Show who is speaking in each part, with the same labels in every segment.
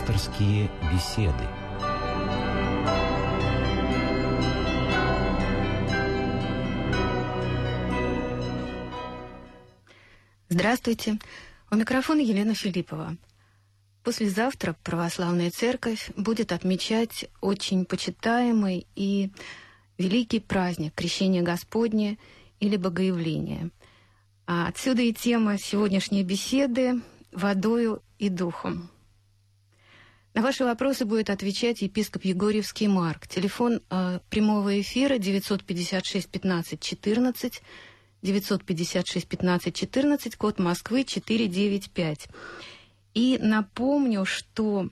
Speaker 1: Пасторские беседы.
Speaker 2: Здравствуйте. У микрофона Елена Филиппова. Послезавтра Православная Церковь будет отмечать очень почитаемый и великий праздник Крещения Господне или Богоявление. А отсюда и тема сегодняшней беседы «Водою и духом». На ваши вопросы будет отвечать епископ Егорьевский Марк. Телефон э, прямого эфира 956 15 14 956 15 14, код Москвы 495. И напомню, что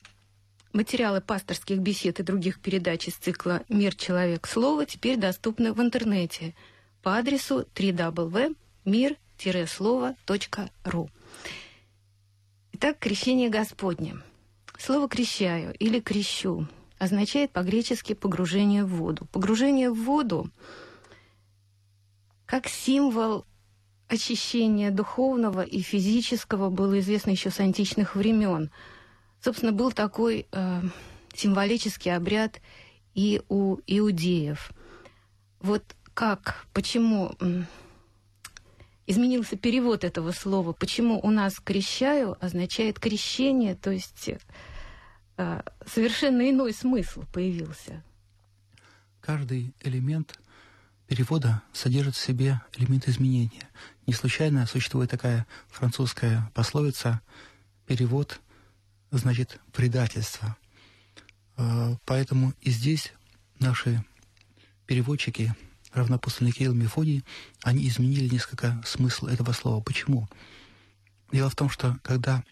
Speaker 2: материалы пасторских бесед и других передач из цикла «Мир, человек, слово» теперь доступны в интернете по адресу www.мир-слово.ру. Итак, крещение Господне. Слово «крещаю» или «крещу» означает по-гречески «погружение в воду». Погружение в воду – как символ очищения духовного и физического было известно еще с античных времен. Собственно, был такой э, символический обряд и у иудеев. Вот как, почему изменился перевод этого слова, почему у нас «крещаю» означает «крещение», то есть э, совершенно иной смысл появился.
Speaker 3: Каждый элемент перевода содержит в себе элемент изменения. Не случайно существует такая французская пословица «перевод значит предательство». А, поэтому и здесь наши переводчики, равнопостольный Кирилл Мефодий, они изменили несколько смысл этого слова. Почему? Дело в том, что когда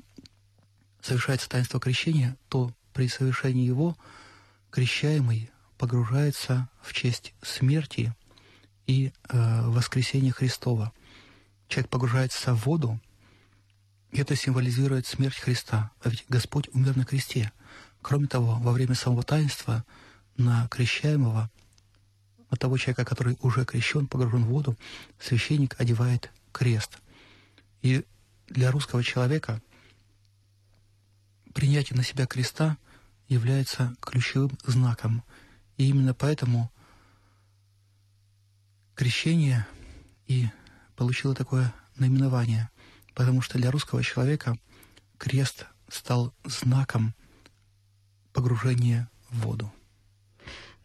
Speaker 3: совершается таинство крещения, то при совершении его крещаемый погружается в честь смерти – и э, воскресение Христова. Человек погружается в воду, и это символизирует смерть Христа. А ведь Господь умер на кресте. Кроме того, во время самого таинства на крещаемого, на того человека, который уже крещен, погружен в воду, священник одевает крест. И для русского человека принятие на себя креста является ключевым знаком. И именно поэтому крещение и получило такое наименование, потому что для русского человека крест стал знаком погружения в воду.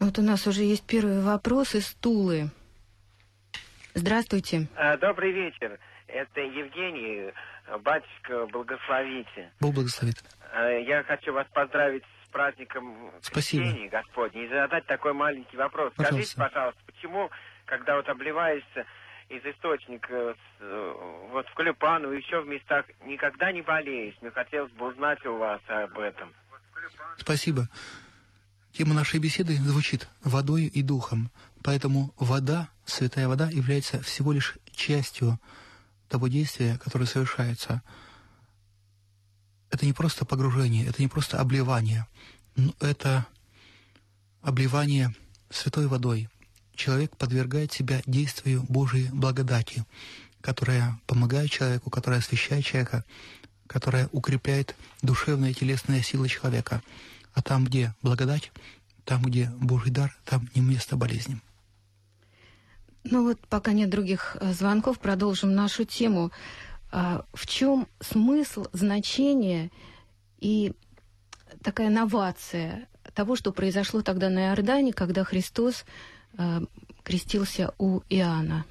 Speaker 2: Вот у нас уже есть первый вопрос из Тулы. Здравствуйте.
Speaker 4: А, добрый вечер. Это Евгений. Батюшка, благословите.
Speaker 3: Бог благословит.
Speaker 4: А, я хочу вас поздравить с праздником
Speaker 3: Спасибо.
Speaker 4: Крещения Господня и задать такой маленький вопрос.
Speaker 3: Пожалуйста.
Speaker 4: Скажите, пожалуйста, почему когда вот обливаешься из источника э, вот в Клюпану и еще в местах, никогда не болеешь. Мне хотелось бы узнать у вас об этом.
Speaker 3: Спасибо. Тема нашей беседы звучит «водой и духом». Поэтому вода, святая вода, является всего лишь частью того действия, которое совершается. Это не просто погружение, это не просто обливание, но это обливание святой водой – человек подвергает себя действию Божьей благодати, которая помогает человеку, которая освещает человека, которая укрепляет душевные и телесные силы человека. А там, где благодать, там, где Божий дар, там не место болезням.
Speaker 2: Ну вот, пока нет других э, звонков, продолжим нашу тему. А, в чем смысл, значение и такая новация того, что произошло тогда на Иордане, когда Христос э, крестился у Иоанна?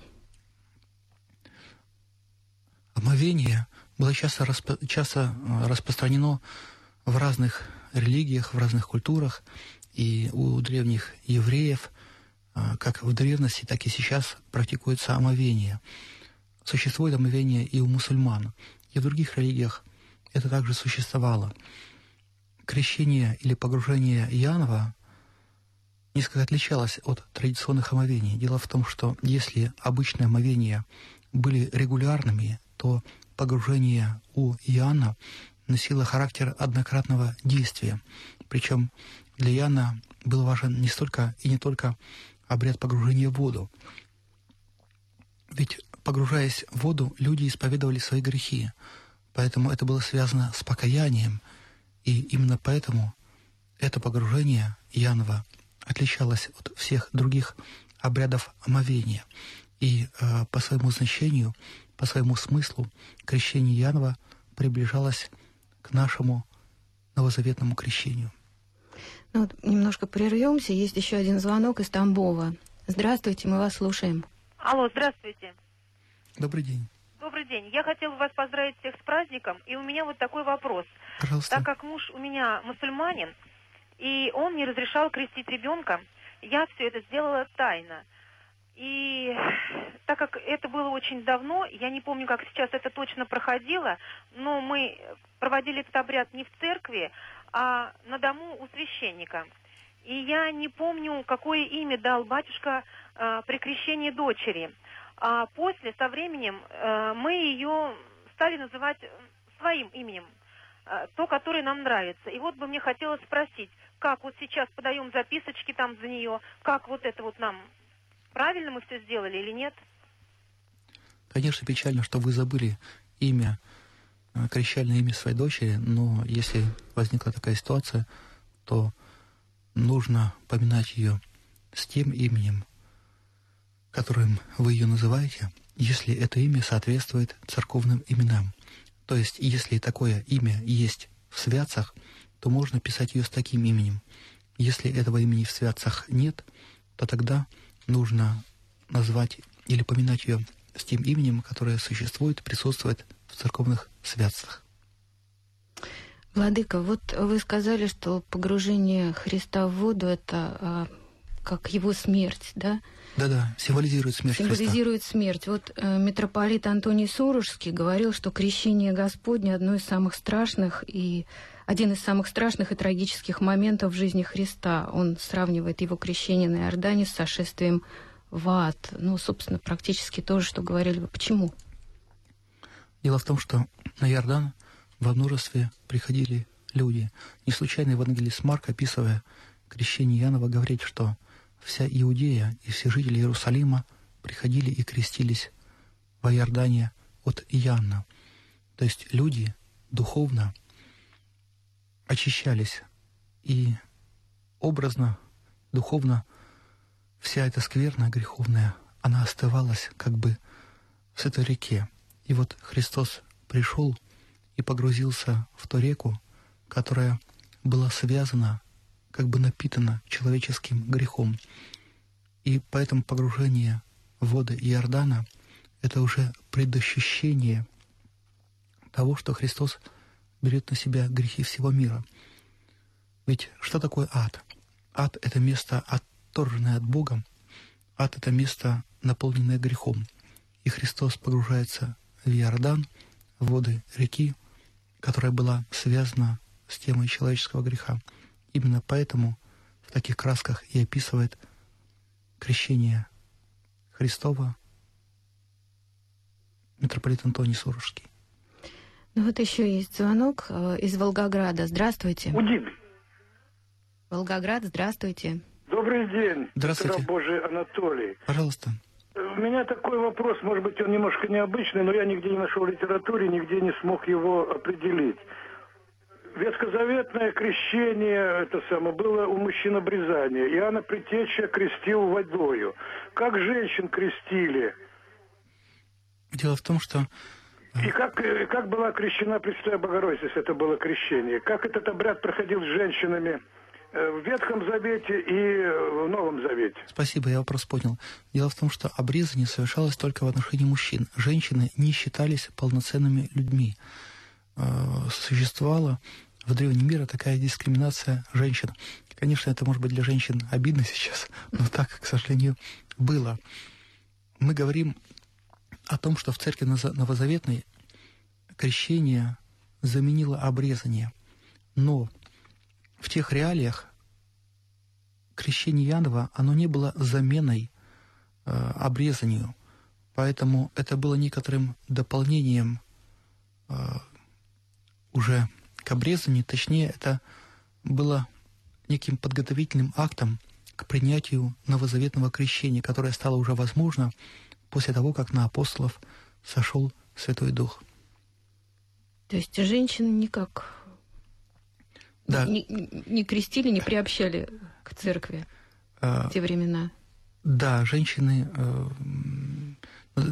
Speaker 3: Омовение было часто, распо, часто э, распространено в разных религиях, в разных культурах, и у древних евреев, э, как в древности, так и сейчас практикуется омовение. Существует омовение и у мусульман, и в других религиях это также существовало. Крещение или погружение Иоаннова несколько отличалась от традиционных омовений. Дело в том, что если обычные омовения были регулярными, то погружение у Иоанна носило характер однократного действия. Причем для Иоанна был важен не столько и не только обряд погружения в воду. Ведь погружаясь в воду, люди исповедовали свои грехи. Поэтому это было связано с покаянием. И именно поэтому это погружение Янова отличалось от всех других обрядов омовения. И э, по своему значению, по своему смыслу, крещение Янова приближалось к нашему новозаветному крещению.
Speaker 2: Ну, вот немножко прервемся. Есть еще один звонок из Тамбова. Здравствуйте, мы вас слушаем.
Speaker 5: Алло, здравствуйте.
Speaker 3: Добрый день.
Speaker 5: Добрый день. Я хотела вас поздравить всех с праздником, и у меня вот такой вопрос.
Speaker 3: Пожалуйста.
Speaker 5: Так как муж у меня мусульманин, и он не разрешал крестить ребенка, я все это сделала тайно. И так как это было очень давно, я не помню, как сейчас это точно проходило, но мы проводили этот обряд не в церкви, а на дому у священника. И я не помню, какое имя дал батюшка э, при крещении дочери. А после, со временем, э, мы ее стали называть своим именем, э, то, которое нам нравится. И вот бы мне хотелось спросить, как вот сейчас подаем записочки там за нее, как вот это вот нам правильно мы все сделали или нет?
Speaker 3: Конечно, печально, что вы забыли имя, э, крещальное имя своей дочери, но если возникла такая ситуация, то нужно поминать ее с тем именем, которым вы ее называете, если это имя соответствует церковным именам. То есть, если такое имя есть в святцах, то можно писать ее с таким именем. Если этого имени в святцах нет, то тогда нужно назвать или поминать ее с тем именем, которое существует, присутствует в церковных святцах.
Speaker 2: Владыка, вот вы сказали, что погружение Христа в воду это а, как его смерть, да?
Speaker 3: Да-да, символизирует смерть
Speaker 2: Символизирует
Speaker 3: Христа.
Speaker 2: смерть. Вот э, митрополит Антоний Сурожский говорил, что крещение Господне одно из самых страшных и один из самых страшных и трагических моментов в жизни Христа. Он сравнивает его крещение на Иордане с сошествием в ад. Ну, собственно, практически то же, что говорили вы. Почему?
Speaker 3: Дело в том, что на Иордан во множестве приходили люди. Не случайно евангелист Марк, описывая крещение Иоаннова, говорит, что вся Иудея и все жители Иерусалима приходили и крестились во Иордане от Иоанна. То есть люди духовно очищались и образно, духовно вся эта скверна греховная, она остывалась как бы в этой реке. И вот Христос пришел и погрузился в ту реку, которая была связана, как бы напитана человеческим грехом. И поэтому погружение в воды Иордана — это уже предощущение того, что Христос берет на себя грехи всего мира. Ведь что такое ад? Ад — это место, отторженное от Бога. Ад — это место, наполненное грехом. И Христос погружается в Иордан, в воды реки, которая была связана с темой человеческого греха. Именно поэтому в таких красках и описывает крещение Христова митрополит Антоний Сурожский.
Speaker 2: Ну вот еще есть звонок э, из Волгограда. Здравствуйте.
Speaker 6: Удин.
Speaker 2: Волгоград, здравствуйте.
Speaker 6: Добрый день.
Speaker 3: Здравствуйте.
Speaker 6: Божий Анатолий.
Speaker 3: Пожалуйста.
Speaker 6: У меня такой вопрос, может быть, он немножко необычный, но я нигде не нашел в литературе, нигде не смог его определить. Ветхозаветное крещение, это самое, было у мужчин обрезание. Иоанна Притеча крестил водою. Как женщин крестили?
Speaker 3: Дело в том, что
Speaker 6: И как, э, как была крещена Пресвятая Богородица, если это было крещение? Как этот обряд проходил с женщинами э, в Ветхом Завете и э, в Новом Завете?
Speaker 3: Спасибо, я вопрос понял. Дело в том, что обрезание совершалось только в отношении мужчин. Женщины не считались полноценными людьми. Э, Существовала в древнем мире такая дискриминация женщин. Конечно, это может быть для женщин обидно сейчас, но так, к сожалению, было. Мы говорим о том, что в церкви Новоза- Новозаветной крещение заменило обрезание. Но в тех реалиях крещение Янова, оно не было заменой э, обрезанию. Поэтому это было некоторым дополнением э, уже к обрезанию, точнее, это было неким подготовительным актом к принятию новозаветного крещения, которое стало уже возможно после того, как на апостолов сошел Святой Дух.
Speaker 2: То есть женщины никак
Speaker 3: Да.
Speaker 2: Не, не крестили, не приобщали к церкви
Speaker 3: А,
Speaker 2: в те времена.
Speaker 3: Да, женщины, э,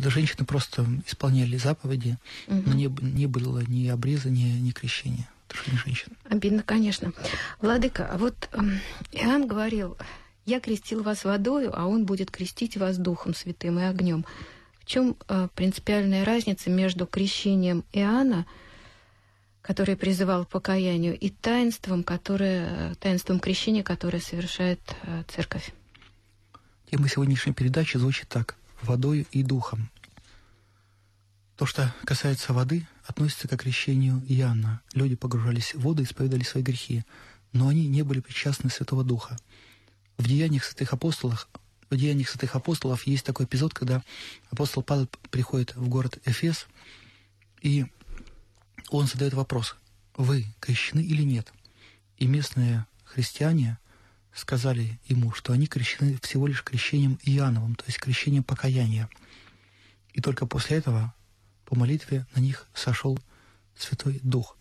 Speaker 3: женщины просто исполняли заповеди,
Speaker 2: Мгм.
Speaker 3: но не, не было ни обрезания, ни крещения. Это же не женщины.
Speaker 2: Обидно, конечно. Владыка, а вот эм, Иоанн говорил, я крестил вас водою, а он будет крестить вас Духом Святым и огнем. В чем э, принципиальная разница между крещением Иоанна, который призывал к покаянию, и таинством, которое, э, таинством крещения, которое совершает э, церковь?
Speaker 3: Тема сегодняшней передачи звучит так. Водою и духом. То, что касается воды, относится к крещению Иоанна. Люди погружались в воду и исповедали свои грехи, но они не были причастны Святого Духа. В Деяниях Святых Апостолов, в Деяниях Святых Апостолов есть такой эпизод, когда апостол Павел приходит в город Эфес, и он задает вопрос, вы крещены или нет? И местные христиане сказали ему, что они крещены всего лишь крещением Иоанновым, то есть крещением покаяния. И только после этого по молитве на них сошел Святой Дух.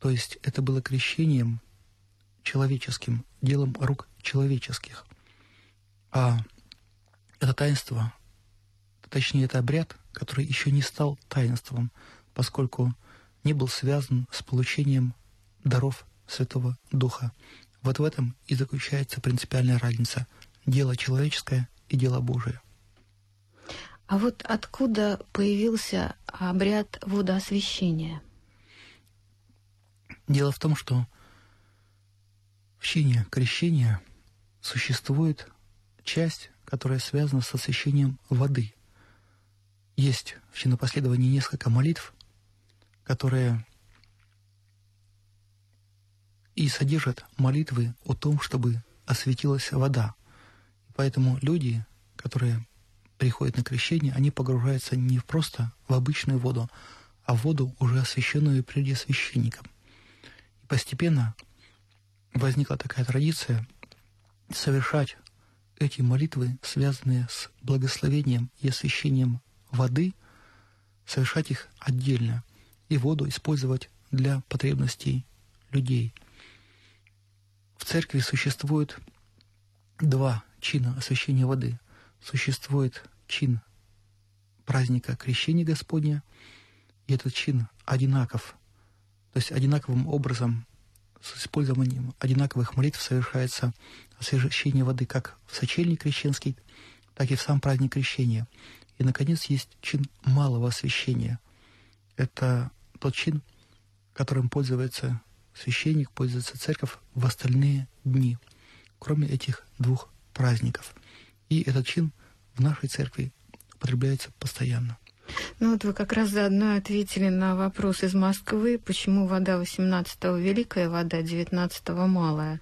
Speaker 3: То есть это было крещением человеческим, делом рук человеческих. А это таинство, точнее это обряд, который еще не стал таинством, поскольку не был связан с получением даров Святого Духа. Вот в этом и заключается принципиальная разница. Дело человеческое и дело Божие.
Speaker 2: А вот откуда появился обряд водоосвящения?
Speaker 3: Дело в том, что в чине крещения существует часть, которая связана с освящением воды. Есть в чинопоследовании несколько молитв, которые и содержат молитвы о том, чтобы осветилась вода. Поэтому люди, которые приходят на крещение, они погружаются не просто в обычную воду, а в воду, уже освященную прежде священником. И постепенно возникла такая традиция совершать эти молитвы, связанные с благословением и освящением воды, совершать их отдельно и воду использовать для потребностей людей. В церкви существует два чина освящения воды. Существует чин праздника Крещения Господня, и этот чин одинаков, то есть одинаковым образом с использованием одинаковых молитв совершается освящение воды как в сочельник крещенский, так и в сам праздник крещения. И, наконец, есть чин малого освящения. Это тот чин, которым пользуется священник, пользуется церковь в остальные дни, кроме этих двух праздников. И этот чин в нашей церкви употребляется постоянно.
Speaker 2: Ну вот вы как раз заодно ответили на вопрос из Москвы, почему вода 18-го великая, вода 19-го малая.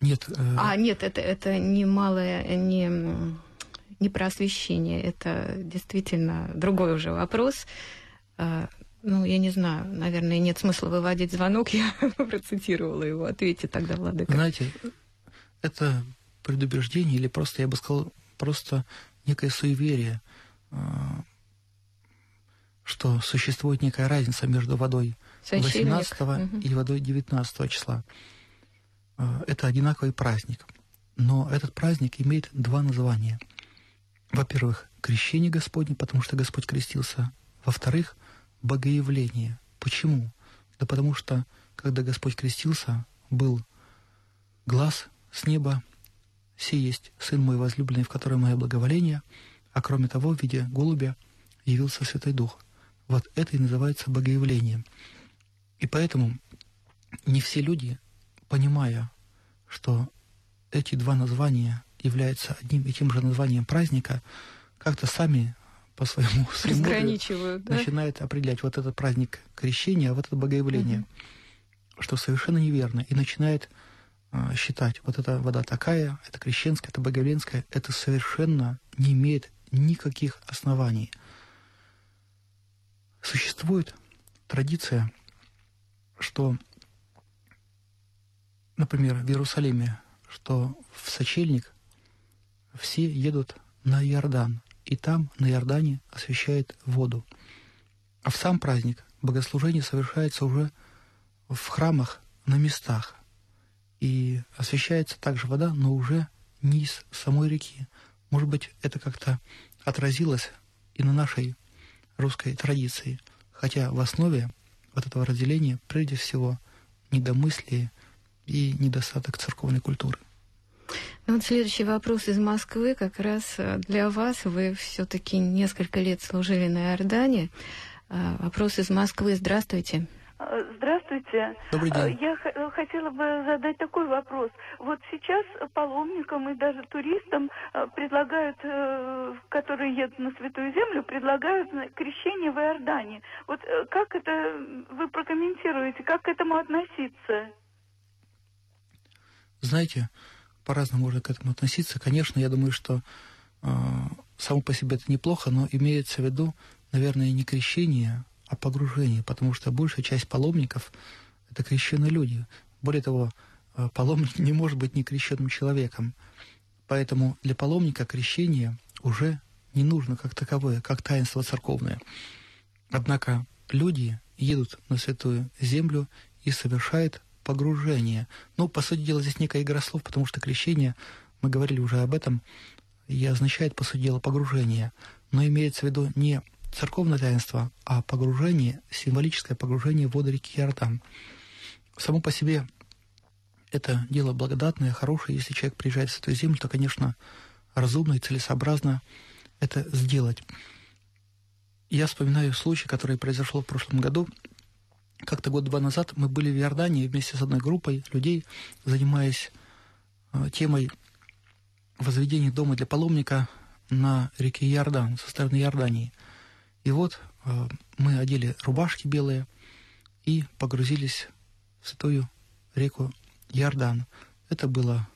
Speaker 3: Нет. Э...
Speaker 2: А, нет, это, это не малая, не, не про освещение, это действительно другой уже вопрос. Ну, я не знаю, наверное, нет смысла выводить звонок, я процитировала его. Ответьте тогда, Владыка.
Speaker 3: Знаете, это предубеждение или просто, я бы сказал, просто некое суеверие, что существует некая разница между водой 18 угу. и водой 19 числа. Это одинаковый праздник. Но этот праздник имеет два названия. Во-первых, крещение Господне, потому что Господь крестился. Во-вторых, богоявление. Почему? Да потому что, когда Господь крестился, был глаз с неба, «Се есть Сын мой возлюбленный, в котором мое благоволение», а кроме того, в виде голубя явился Святой Дух. Вот это и называется богоявлением. И поэтому не все люди, понимая, что эти два названия являются одним и тем же названием праздника, как-то сами по своему
Speaker 2: разграничивают,
Speaker 3: да? начинают определять вот этот праздник крещения, а вот это богоявление, угу. что совершенно неверно, и начинает считать, вот эта вода такая, это крещенская, это богоявленская, это совершенно не имеет никаких оснований. Существует традиция, что, например, в Иерусалиме, что в сочельник все едут на Иордан, и там, на Иордане, освещает воду. А в сам праздник богослужение совершается уже в храмах на местах. И освещается также вода, но уже не из самой реки. Может быть, это как-то отразилось и на нашей русской традиции. Хотя в основе вот этого разделения прежде всего недомыслие и недостаток церковной культуры.
Speaker 2: Ну вот следующий вопрос из Москвы как раз э, для вас. Вы все-таки несколько лет служили на Иордане. Э, вопрос из Москвы. Здравствуйте.
Speaker 7: А, здравствуйте.
Speaker 3: Добрый день.
Speaker 7: Я э, хотела бы задать такой вопрос. Вот сейчас паломникам и даже туристам предлагают, которые едут на Святую Землю, предлагают крещение в Иордане. Вот как это вы прокомментируете, как к этому относиться?
Speaker 3: Знаете, по-разному можно к этому относиться. Конечно, я думаю, что э, само по себе это неплохо, но имеется в виду, наверное, не крещение, а погружение, потому что большая часть паломников — это крещенные люди. Более того, э, паломник не может быть некрещенным человеком. Поэтому для паломника крещение уже не нужно как таковое, как таинство церковное. Однако люди едут на святую землю и совершают погружение. Ну, по сути дела, здесь некая игра слов, потому что крещение, мы говорили уже об этом, и означает, по сути дела, погружение. Но имеется в виду не церковное таинство, а погружение, символическое погружение в воды реки Иордан. Само по себе это дело благодатное, хорошее. Если человек приезжает в Святую Землю, то, конечно, разумно и целесообразно это сделать. Я вспоминаю случай, который произошел в прошлом году – как-то год-два назад мы были в Иордании вместе с одной группой людей, занимаясь э, темой возведения дома для паломника на реке Иордан, со стороны Иордании. И вот э, мы одели рубашки белые и погрузились в святую реку Иордан. Это было,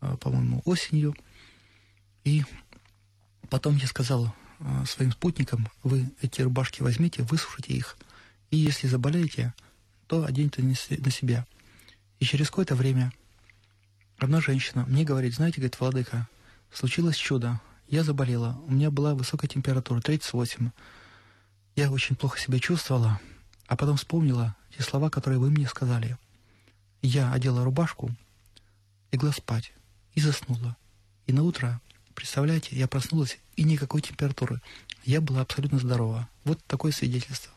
Speaker 3: э, по-моему, осенью. И потом я сказал своим спутникам, вы эти рубашки возьмите, высушите их – и если заболеете, то оденьте на себя. И через какое-то время одна женщина мне говорит, знаете, говорит, Владыка, случилось чудо. Я заболела, у меня была высокая температура, 38. Я очень плохо себя чувствовала, а потом вспомнила те слова, которые вы мне сказали. Я одела рубашку, легла спать и заснула. И на утро, представляете, я проснулась и никакой температуры. Я была абсолютно здорова. Вот такое свидетельство.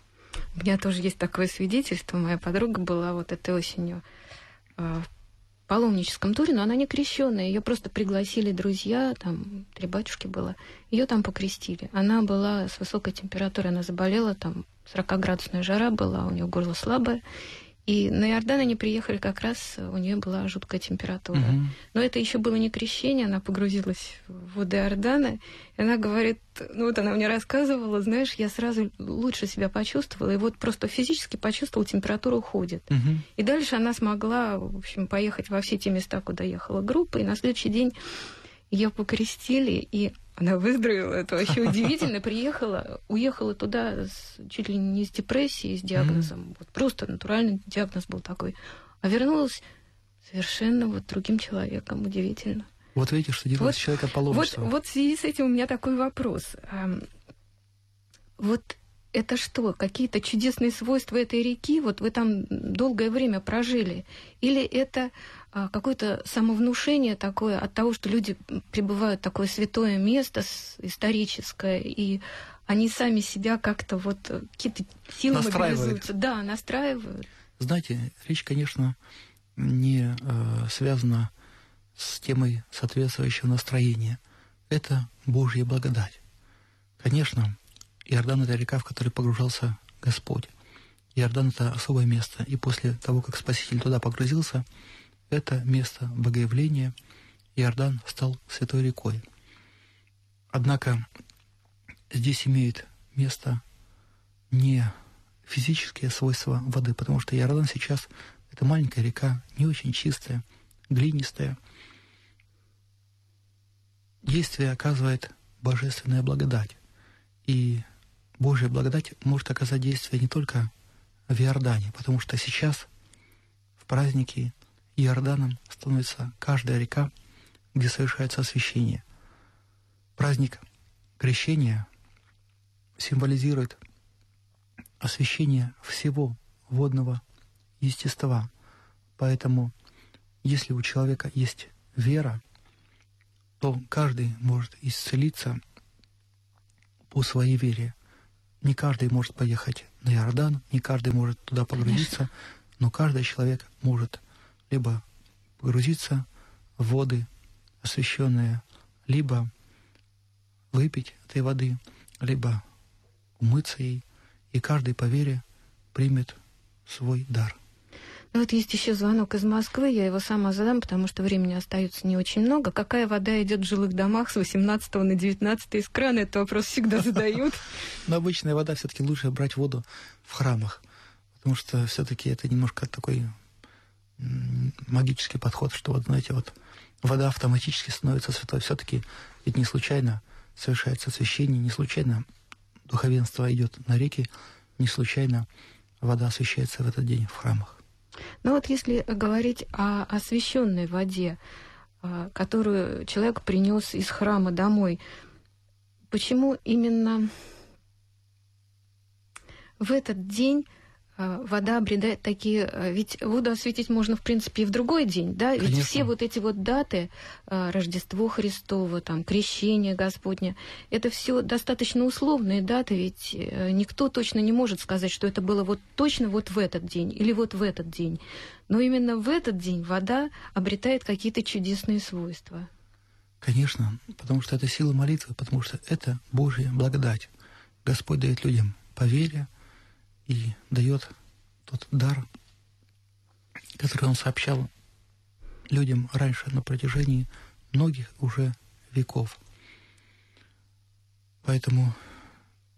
Speaker 2: У меня тоже есть такое свидетельство. Моя подруга была вот этой осенью в паломническом туре, но она не крещенная. Ее просто пригласили друзья, там три батюшки было. Ее там покрестили. Она была с высокой температурой, она заболела, там 40-градусная жара была, у нее горло слабое. И на Иордан они приехали как раз, у нее была жуткая температура. Угу. Но это еще было не крещение, она погрузилась в воды Иордана, и она говорит, ну вот она мне рассказывала, знаешь, я сразу лучше себя почувствовала, и вот просто физически почувствовала, температура уходит. Угу. И дальше она смогла, в общем, поехать во все те места, куда ехала группа, и на следующий день ее покрестили, и она выздоровела, это вообще удивительно. Приехала, уехала туда с, чуть ли не с депрессией, с диагнозом. Mm-hmm. Вот просто натуральный диагноз был такой. А вернулась совершенно вот другим человеком. Удивительно.
Speaker 3: Вот видите, что делает вот, человека паломничество.
Speaker 2: Вот, вот в связи с этим у меня такой вопрос. Вот это что, какие-то чудесные свойства этой реки? Вот вы там долгое время прожили? Или это какое-то самовнушение такое от того, что люди прибывают в такое святое место историческое, и они сами себя как-то вот э, какие-то силы мобилизуются. Да, настраивают.
Speaker 3: Знаете, речь, конечно, не э, связана с темой соответствующего настроения. Это Божья благодать. Конечно, Иордан — это река, в которой погружался Господь. Иордан — это особое место. И после того, как Спаситель туда погрузился, это место богоявления, Иордан стал святой рекой. Однако здесь имеет место не физические свойства воды, потому что Иордан сейчас — это маленькая река, не очень чистая, глинистая. Действие оказывает божественная благодать. И Божья благодать может оказать действие не только в Иордане, потому что сейчас в праздники Иорданом становится каждая река, где совершается освящение. Праздник крещения символизирует освящение всего водного естества. Поэтому если у человека есть вера, то каждый может исцелиться по своей вере. Не каждый может поехать на Иордан, не каждый может туда погрузиться, Конечно. но каждый человек может либо погрузиться в воды освященные, либо выпить этой воды, либо умыться ей, и каждый по вере примет свой дар.
Speaker 2: Ну вот есть еще звонок из Москвы, я его сама задам, потому что времени остается не очень много. Какая вода идет в жилых домах с 18 на 19 из крана? Этот вопрос всегда задают.
Speaker 3: Но обычная вода все-таки лучше брать воду в храмах, потому что все-таки это немножко такой магический подход, что вот, знаете, вот вода автоматически становится святой. Все-таки ведь не случайно совершается освящение, не случайно духовенство идет на реки, не случайно вода освящается в этот день в храмах.
Speaker 2: Ну вот если говорить о освященной воде, а, которую человек принес из храма домой, почему именно в этот день вода обретает такие... А, ведь воду осветить можно, в принципе, и в другой день, да? Ведь Конечно. все вот эти вот даты, а, Рождество Христово, там, Крещение Господне, это все достаточно условные даты, ведь э, никто точно не может сказать, что это было вот точно вот в этот день или вот в этот день. Но именно в этот день вода обретает какие-то чудесные свойства.
Speaker 3: Конечно, потому что это сила молитвы, потому что это Божья благодать. Господь дает людям по вере, и дает тот дар, который он сообщал людям раньше на протяжении многих уже веков. Поэтому,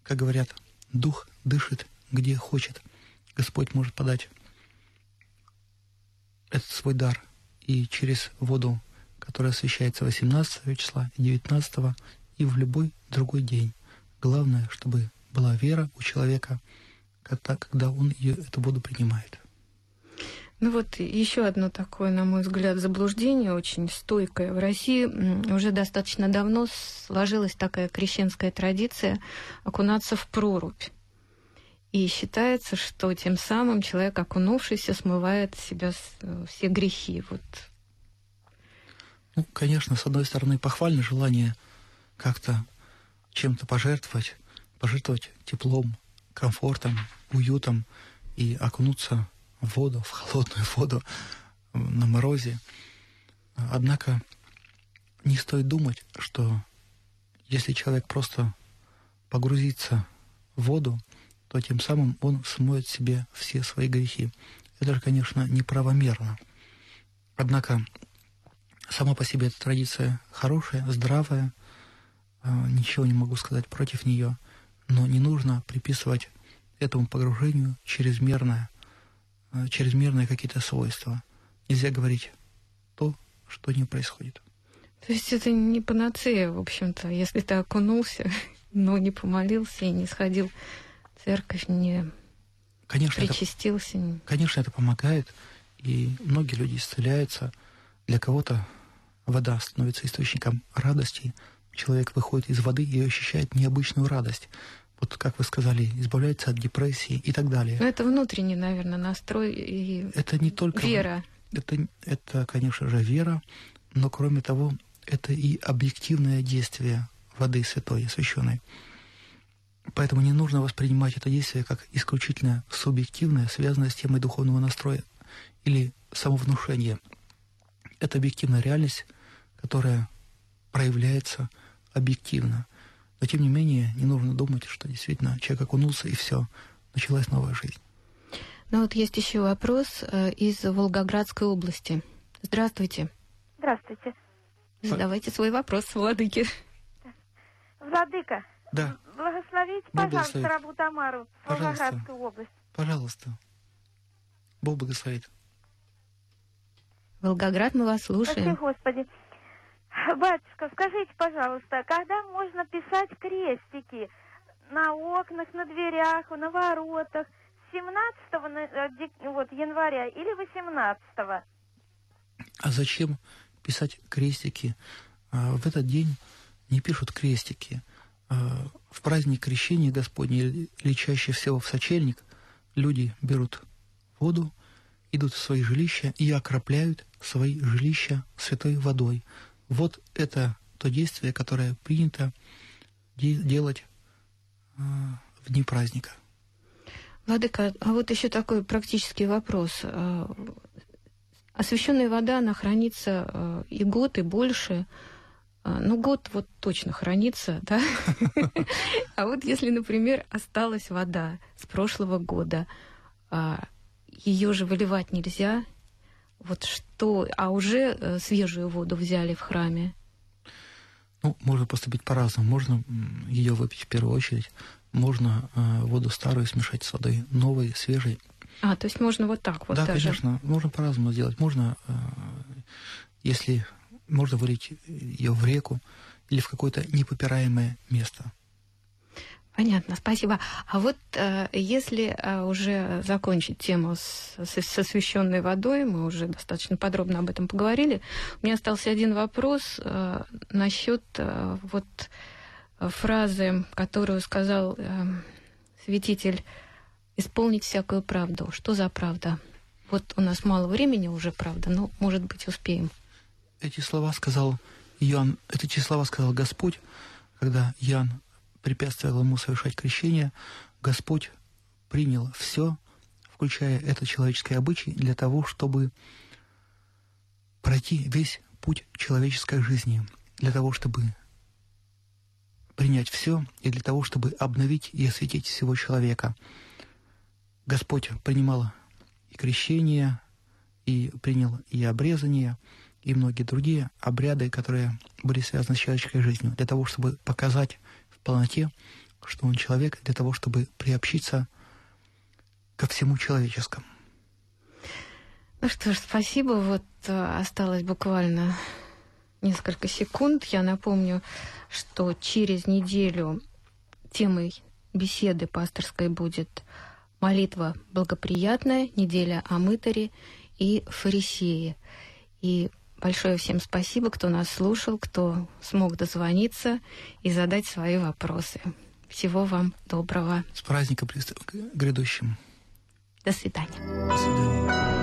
Speaker 3: как говорят, дух дышит где хочет. Господь может подать этот свой дар и через воду, которая освещается 18 числа, 19 и в любой другой день. Главное, чтобы была вера у человека – это когда он ее, эту воду принимает.
Speaker 2: Ну вот еще одно такое, на мой взгляд, заблуждение очень стойкое. В России уже достаточно давно сложилась такая крещенская традиция окунаться в прорубь. И считается, что тем самым человек, окунувшийся, смывает с себя э, все грехи. Вот.
Speaker 3: Ну, конечно, с одной стороны, похвально желание как-то чем-то пожертвовать, пожертвовать теплом, комфортом, уютом и окунуться в воду, в холодную воду на морозе. Однако не стоит думать, что если человек просто погрузится в воду, то тем самым он смоет себе все свои грехи. Это же, конечно, неправомерно. Однако сама по себе эта традиция хорошая, здравая, а, ничего не могу сказать против нее, но не нужно приписывать этому погружению чрезмерное, э, чрезмерные какие-то свойства. Нельзя говорить то, что не происходит.
Speaker 2: То есть это не панацея, в общем-то, если ты окунулся, но не помолился и не сходил в церковь, не конечно, причастился.
Speaker 3: Это, конечно, это помогает, и многие люди исцеляются. Для кого-то вода становится источником радости. Человек выходит из воды и ощущает необычную радость вот как вы сказали, избавляется от депрессии и так далее.
Speaker 2: Но это внутренний, наверное, настрой и
Speaker 3: это не только
Speaker 2: вера.
Speaker 3: Это, это, конечно же, вера, но кроме того, это и объективное действие воды святой, освященной. Поэтому не нужно воспринимать это действие как исключительно субъективное, связанное с темой духовного настроя или самовнушения. Это объективная реальность, которая проявляется объективно. Но тем не менее, не нужно думать, что действительно человек окунулся и все, началась новая жизнь.
Speaker 2: Ну вот есть еще вопрос э, из Волгоградской области. Здравствуйте.
Speaker 8: Здравствуйте.
Speaker 2: Задавайте свой вопрос, Владыке.
Speaker 8: Владыка.
Speaker 3: Да.
Speaker 8: Благословите, Бог пожалуйста, благословит. Рабу Тамару, Волгоградскую область.
Speaker 3: Пожалуйста. Бог благословит.
Speaker 2: Волгоград, мы вас слушаем.
Speaker 8: Спасибо, Господи. Батюшка, скажите, пожалуйста, когда можно писать крестики на окнах, на дверях, на воротах? 17 э, вот, января или 18? -го?
Speaker 3: А зачем писать крестики? А, в этот день не пишут крестики. А, в праздник крещения Господня или чаще всего в сочельник люди берут воду идут в свои жилища и окропляют свои жилища святой водой. Вот это то действие, которое принято де- делать э, в дни праздника.
Speaker 2: Владыка, а вот еще такой практический вопрос. А, Освященная вода, она хранится э, и год, и больше. А, Ну, год вот точно хранится, да? А вот если, например, осталась вода с прошлого года, ее же выливать нельзя, вот что, а уже э, свежую воду взяли в храме.
Speaker 3: Ну, можно поступить по-разному. Можно ее выпить в первую очередь. Можно э, воду старую смешать с водой новой, свежей.
Speaker 2: А, то есть можно вот так вот
Speaker 3: да,
Speaker 2: даже.
Speaker 3: конечно. Можно по-разному сделать. Можно, э, если можно вылить ее в реку или в какое-то непопираемое место.
Speaker 2: Понятно, спасибо. А вот э, если э, уже закончить тему с, с, с водой, мы уже достаточно подробно об этом поговорили, у меня остался один вопрос э, насчет вот фразы, которую сказал святитель, исполнить всякую правду. Что за правда? Вот у нас мало времени уже, правда, но, может быть, успеем.
Speaker 3: Эти слова сказал Иоанн, эти слова сказал Господь, когда Иоанн препятствовал ему совершать крещение, Господь принял все, включая это человеческое обычай, для того, чтобы пройти весь путь человеческой жизни, для того, чтобы принять все и для того, чтобы обновить и осветить всего человека. Господь принимал и крещение, и принял и обрезание, и многие другие обряды, которые были связаны с человеческой жизнью, для того, чтобы показать полноте, что он человек для того, чтобы приобщиться ко всему человеческому.
Speaker 2: Ну что ж, спасибо. Вот э, осталось буквально несколько секунд. Я напомню, что через неделю темой беседы пасторской будет молитва благоприятная, неделя о мытаре и фарисее. И Большое всем спасибо, кто нас слушал, кто смог дозвониться и задать свои вопросы. Всего вам доброго.
Speaker 3: С праздником грядущим.
Speaker 2: До свидания.
Speaker 3: До свидания.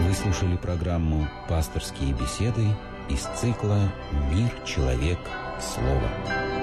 Speaker 1: Вы слушали программу «Пасторские беседы» из цикла «Мир, человек, слово».